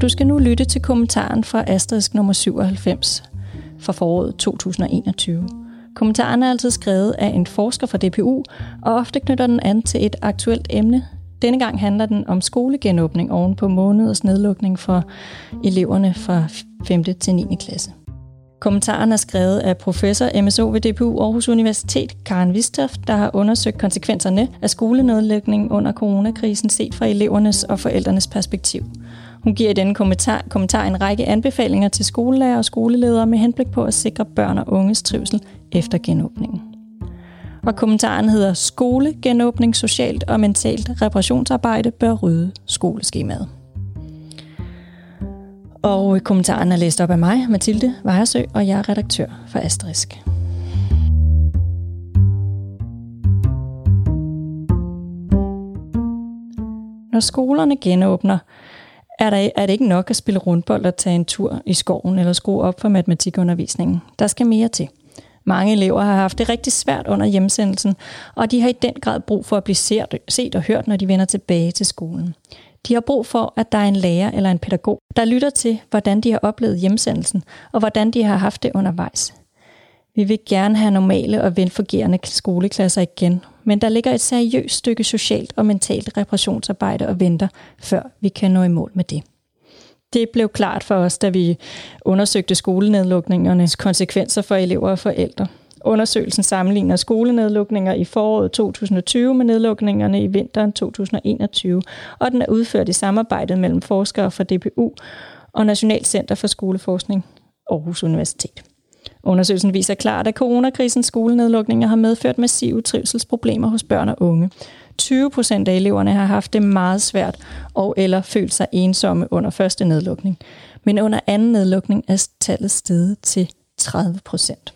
Du skal nu lytte til kommentaren fra Asterisk nummer 97 fra foråret 2021. Kommentaren er altid skrevet af en forsker fra DPU, og ofte knytter den an til et aktuelt emne. Denne gang handler den om skolegenåbning oven på måneders nedlukning for eleverne fra 5. til 9. klasse. Kommentaren er skrevet af professor MSO ved DPU Aarhus Universitet, Karen Vistoft, der har undersøgt konsekvenserne af skolenedlægning under coronakrisen set fra elevernes og forældrenes perspektiv. Hun giver i denne kommentar, kommentar en række anbefalinger til skolelærer og skoleledere med henblik på at sikre børn og unges trivsel efter genåbningen. Og kommentaren hedder Skole, genåbning, socialt og mentalt reparationsarbejde bør rydde skoleskemaet. Og kommentaren er læst op af mig, Mathilde Vejersø, og jeg er redaktør for Asterisk. Når skolerne genåbner, er, der, er det ikke nok at spille rundbold og tage en tur i skoven eller skrue op for matematikundervisningen. Der skal mere til. Mange elever har haft det rigtig svært under hjemsendelsen, og de har i den grad brug for at blive set og hørt, når de vender tilbage til skolen. De har brug for, at der er en lærer eller en pædagog, der lytter til, hvordan de har oplevet hjemsendelsen, og hvordan de har haft det undervejs. Vi vil gerne have normale og velfungerende skoleklasser igen, men der ligger et seriøst stykke socialt og mentalt reparationsarbejde og venter, før vi kan nå i mål med det. Det blev klart for os, da vi undersøgte skolenedlukningernes konsekvenser for elever og forældre. Undersøgelsen sammenligner skolenedlukninger i foråret 2020 med nedlukningerne i vinteren 2021, og den er udført i samarbejdet mellem forskere fra DPU og National Center for Skoleforskning Aarhus Universitet. Undersøgelsen viser klart, at coronakrisens skolenedlukninger har medført massive trivselsproblemer hos børn og unge. 20 procent af eleverne har haft det meget svært og eller følt sig ensomme under første nedlukning. Men under anden nedlukning er tallet steget til 30 procent.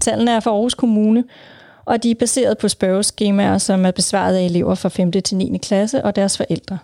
Tallene er fra Aarhus Kommune, og de er baseret på spørgeskemaer, som er besvaret af elever fra 5. til 9. klasse og deres forældre.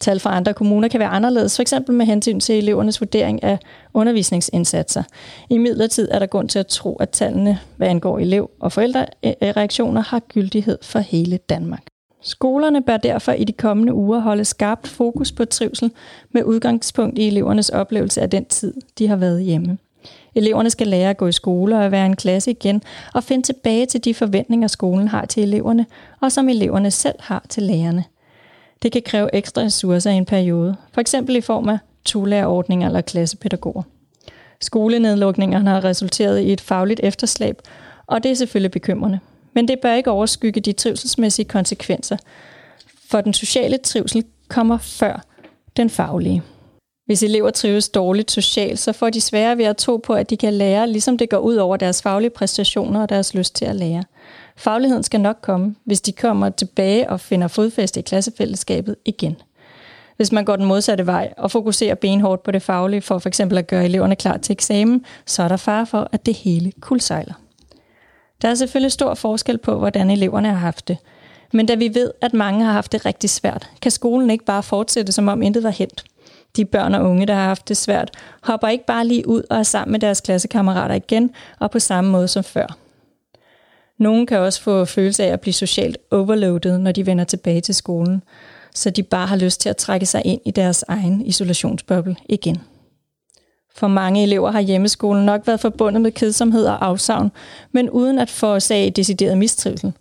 Tal fra andre kommuner kan være anderledes, f.eks. med hensyn til elevernes vurdering af undervisningsindsatser. I midlertid er der grund til at tro, at tallene, hvad angår elev- og forældrereaktioner, har gyldighed for hele Danmark. Skolerne bør derfor i de kommende uger holde skarpt fokus på trivsel med udgangspunkt i elevernes oplevelse af den tid, de har været hjemme. Eleverne skal lære at gå i skole og være en klasse igen, og finde tilbage til de forventninger, skolen har til eleverne, og som eleverne selv har til lærerne. Det kan kræve ekstra ressourcer i en periode, for eksempel i form af tolærerordninger eller klassepædagoger. Skolenedlukningerne har resulteret i et fagligt efterslæb, og det er selvfølgelig bekymrende. Men det bør ikke overskygge de trivselsmæssige konsekvenser, for den sociale trivsel kommer før den faglige. Hvis elever trives dårligt socialt, så får de sværere ved at tro på, at de kan lære, ligesom det går ud over deres faglige præstationer og deres lyst til at lære. Fagligheden skal nok komme, hvis de kommer tilbage og finder fodfæste i klassefællesskabet igen. Hvis man går den modsatte vej og fokuserer benhårdt på det faglige for f.eks. at gøre eleverne klar til eksamen, så er der far for, at det hele kulsejler. Der er selvfølgelig stor forskel på, hvordan eleverne har haft det. Men da vi ved, at mange har haft det rigtig svært, kan skolen ikke bare fortsætte, som om intet var hent. De børn og unge, der har haft det svært, hopper ikke bare lige ud og er sammen med deres klassekammerater igen og på samme måde som før. Nogle kan også få følelse af at blive socialt overloadet, når de vender tilbage til skolen, så de bare har lyst til at trække sig ind i deres egen isolationsboble igen. For mange elever har hjemmeskolen nok været forbundet med kedsomhed og afsavn, men uden at forårsage decideret mistrivsel.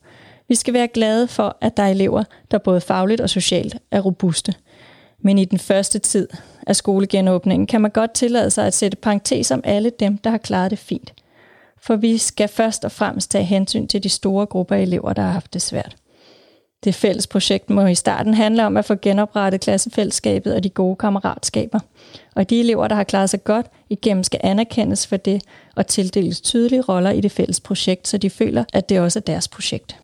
Vi skal være glade for, at der er elever, der både fagligt og socialt er robuste. Men i den første tid af skolegenåbningen kan man godt tillade sig at sætte parentes om alle dem, der har klaret det fint – for vi skal først og fremmest tage hensyn til de store grupper af elever, der har haft det svært. Det fælles projekt må i starten handle om at få genoprettet klassefællesskabet og de gode kammeratskaber. Og de elever, der har klaret sig godt igennem, skal anerkendes for det og tildeles tydelige roller i det fælles projekt, så de føler, at det også er deres projekt.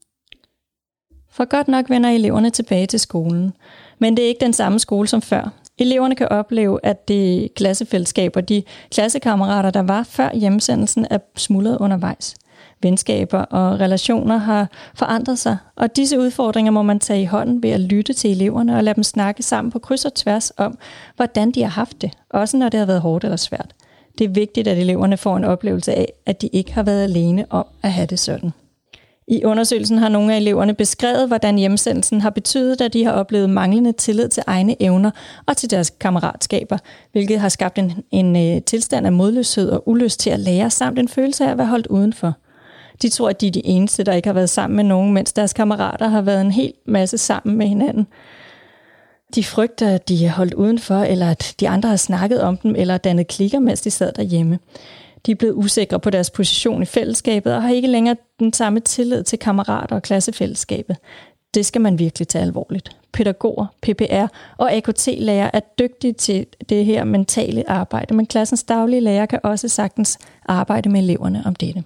For godt nok vender eleverne tilbage til skolen, men det er ikke den samme skole som før. Eleverne kan opleve, at det klassefællesskab og de klassekammerater, der var før hjemsendelsen, er smuldret undervejs. Venskaber og relationer har forandret sig, og disse udfordringer må man tage i hånden ved at lytte til eleverne og lade dem snakke sammen på kryds og tværs om, hvordan de har haft det, også når det har været hårdt eller svært. Det er vigtigt, at eleverne får en oplevelse af, at de ikke har været alene om at have det sådan. I undersøgelsen har nogle af eleverne beskrevet, hvordan hjemsendelsen har betydet, at de har oplevet manglende tillid til egne evner og til deres kammeratskaber, hvilket har skabt en, en øh, tilstand af modløshed og ulyst til at lære, samt en følelse af at være holdt udenfor. De tror, at de er de eneste, der ikke har været sammen med nogen, mens deres kammerater har været en hel masse sammen med hinanden. De frygter, at de er holdt udenfor, eller at de andre har snakket om dem, eller dannet klikker, mens de sad derhjemme. De er blevet usikre på deres position i fællesskabet og har ikke længere den samme tillid til kammerater og klassefællesskabet. Det skal man virkelig tage alvorligt. Pædagoger, PPR og AKT-lærer er dygtige til det her mentale arbejde, men klassens daglige lærer kan også sagtens arbejde med eleverne om dette.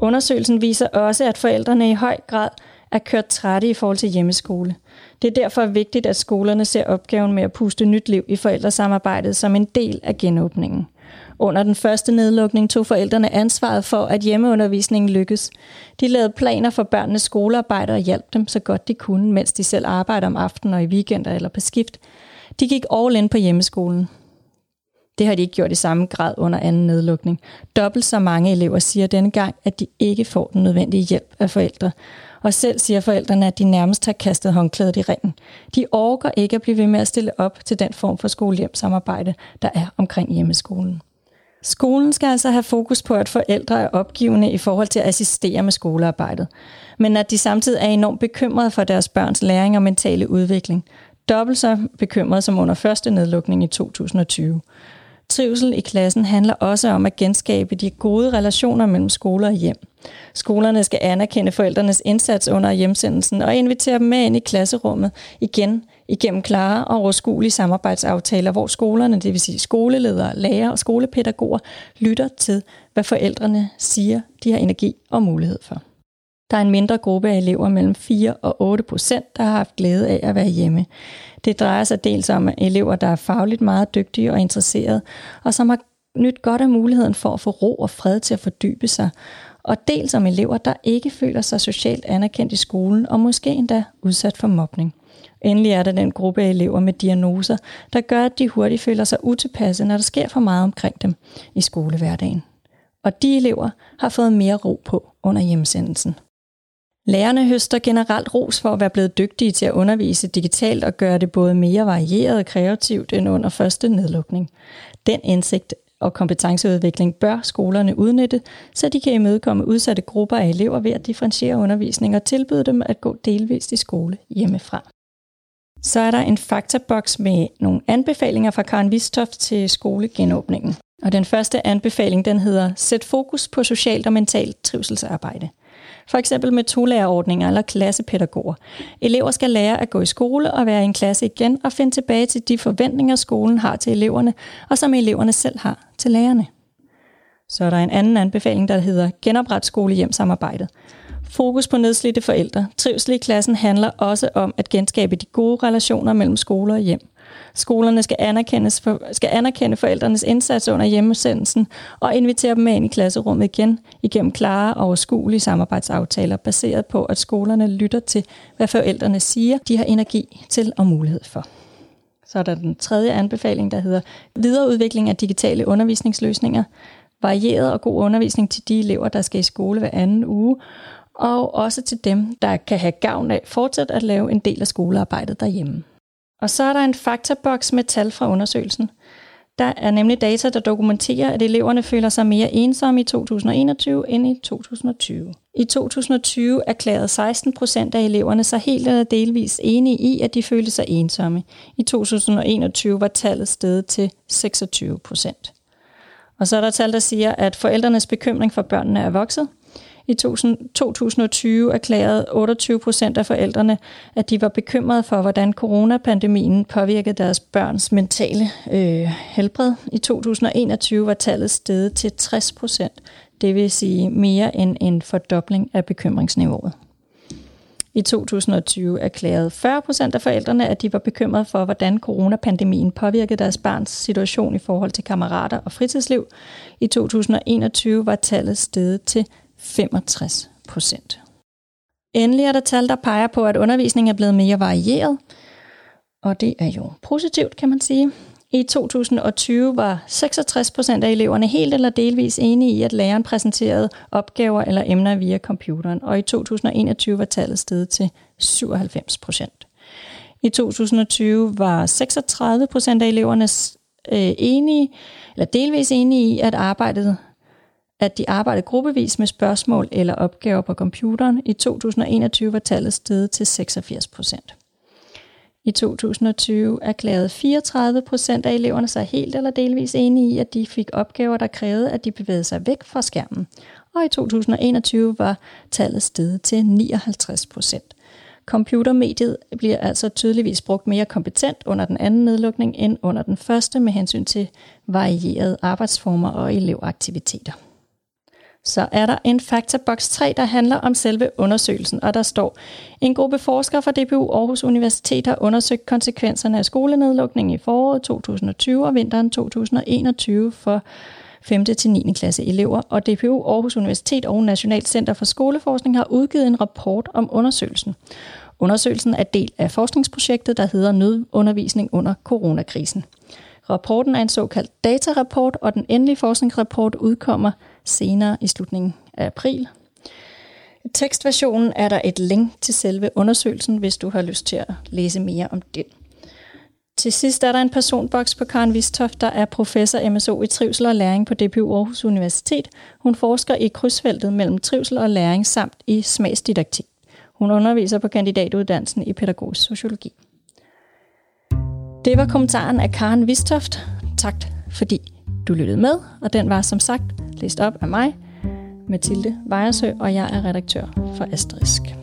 Undersøgelsen viser også, at forældrene i høj grad er kørt trætte i forhold til hjemmeskole. Det er derfor vigtigt, at skolerne ser opgaven med at puste nyt liv i forældresamarbejdet som en del af genåbningen. Under den første nedlukning tog forældrene ansvaret for, at hjemmeundervisningen lykkes. De lavede planer for børnenes skolearbejde og hjalp dem så godt de kunne, mens de selv arbejdede om aftenen og i weekender eller på skift. De gik all in på hjemmeskolen. Det har de ikke gjort i samme grad under anden nedlukning. Dobbelt så mange elever siger denne gang, at de ikke får den nødvendige hjælp af forældre. Og selv siger forældrene, at de nærmest har kastet håndklædet i ringen. De orker ikke at blive ved med at stille op til den form for skolehjemsamarbejde, der er omkring hjemmeskolen. Skolen skal altså have fokus på, at forældre er opgivende i forhold til at assistere med skolearbejdet, men at de samtidig er enormt bekymrede for deres børns læring og mentale udvikling. Dobbelt så bekymrede som under første nedlukning i 2020. Trivsel i klassen handler også om at genskabe de gode relationer mellem skole og hjem. Skolerne skal anerkende forældrenes indsats under hjemsendelsen og invitere dem med ind i klasserummet igen igennem klare og overskuelige samarbejdsaftaler, hvor skolerne, det vil sige skoleledere, lærere og skolepædagoger, lytter til, hvad forældrene siger, de har energi og mulighed for. Der er en mindre gruppe af elever mellem 4 og 8 procent, der har haft glæde af at være hjemme. Det drejer sig dels om elever, der er fagligt meget dygtige og interesserede, og som har nyt godt af muligheden for at få ro og fred til at fordybe sig, og dels om elever, der ikke føler sig socialt anerkendt i skolen og måske endda udsat for mobning. Endelig er der den gruppe af elever med diagnoser, der gør, at de hurtigt føler sig utilpasse, når der sker for meget omkring dem i skolehverdagen. Og de elever har fået mere ro på under hjemsendelsen. Lærerne høster generelt ros for at være blevet dygtige til at undervise digitalt og gøre det både mere varieret og kreativt end under første nedlukning. Den indsigt og kompetenceudvikling bør skolerne udnytte, så de kan imødekomme udsatte grupper af elever ved at differentiere undervisning og tilbyde dem at gå delvist i skole hjemmefra. Så er der en faktaboks med nogle anbefalinger fra Karen Vistoft til skolegenåbningen. Og den første anbefaling, den hedder Sæt fokus på socialt og mentalt trivselsarbejde. For eksempel med tolærerordninger eller klassepædagoger. Elever skal lære at gå i skole og være i en klasse igen og finde tilbage til de forventninger, skolen har til eleverne, og som eleverne selv har til lærerne. Så er der en anden anbefaling, der hedder Genopret skolehjemsamarbejdet. Fokus på nedslidte forældre. Trivsel i klassen handler også om at genskabe de gode relationer mellem skole og hjem. Skolerne skal, anerkendes for, skal anerkende forældrenes indsats under hjemmesendelsen og invitere dem med ind i klasserummet igen igennem klare og overskuelige samarbejdsaftaler, baseret på, at skolerne lytter til, hvad forældrene siger, de har energi til og mulighed for. Så er der den tredje anbefaling, der hedder videreudvikling af digitale undervisningsløsninger, varieret og god undervisning til de elever, der skal i skole hver anden uge, og også til dem, der kan have gavn af fortsat at lave en del af skolearbejdet derhjemme. Og så er der en faktaboks med tal fra undersøgelsen. Der er nemlig data, der dokumenterer, at eleverne føler sig mere ensomme i 2021 end i 2020. I 2020 erklærede 16 procent af eleverne sig helt eller delvis enige i, at de følte sig ensomme. I 2021 var tallet steget til 26 procent. Og så er der tal, der siger, at forældrenes bekymring for børnene er vokset, i 2020 erklærede 28 procent af forældrene, at de var bekymrede for, hvordan coronapandemien påvirkede deres børns mentale øh, helbred. I 2021 var tallet steget til 60 procent, det vil sige mere end en fordobling af bekymringsniveauet. I 2020 erklærede 40 procent af forældrene, at de var bekymrede for, hvordan coronapandemien påvirkede deres barns situation i forhold til kammerater og fritidsliv. I 2021 var tallet steget til 65 procent. Endelig er der tal, der peger på, at undervisningen er blevet mere varieret, og det er jo positivt, kan man sige. I 2020 var 66 procent af eleverne helt eller delvis enige i, at læreren præsenterede opgaver eller emner via computeren, og i 2021 var tallet steget til 97 procent. I 2020 var 36 procent af eleverne øh, enige, eller delvis enige i, at arbejdet at de arbejdede gruppevis med spørgsmål eller opgaver på computeren. I 2021 var tallet steget til 86 procent. I 2020 erklærede 34 procent af eleverne sig helt eller delvis enige i, at de fik opgaver, der krævede, at de bevægede sig væk fra skærmen. Og i 2021 var tallet steget til 59 procent. Computermediet bliver altså tydeligvis brugt mere kompetent under den anden nedlukning end under den første med hensyn til varierede arbejdsformer og elevaktiviteter. Så er der en faktaboks 3, der handler om selve undersøgelsen, og der står, en gruppe forskere fra DPU Aarhus Universitet har undersøgt konsekvenserne af skolenedlukningen i foråret 2020 og vinteren 2021 for 5. til 9. klasse elever, og DPU Aarhus Universitet og Nationalt Center for Skoleforskning har udgivet en rapport om undersøgelsen. Undersøgelsen er del af forskningsprojektet, der hedder Nødundervisning under coronakrisen. Rapporten er en såkaldt datarapport, og den endelige forskningsrapport udkommer senere i slutningen af april. I tekstversionen er der et link til selve undersøgelsen, hvis du har lyst til at læse mere om den. Til sidst er der en personboks på Karen Vistoft, der er professor MSO i trivsel og læring på DPU Aarhus Universitet. Hun forsker i krydsfeltet mellem trivsel og læring samt i smagsdidaktik. Hun underviser på kandidatuddannelsen i pædagogisk sociologi. Det var kommentaren af Karen Vistoft. Tak fordi du lyttede med, og den var som sagt læst op af mig, Mathilde Vejersø, og jeg er redaktør for Asterisk.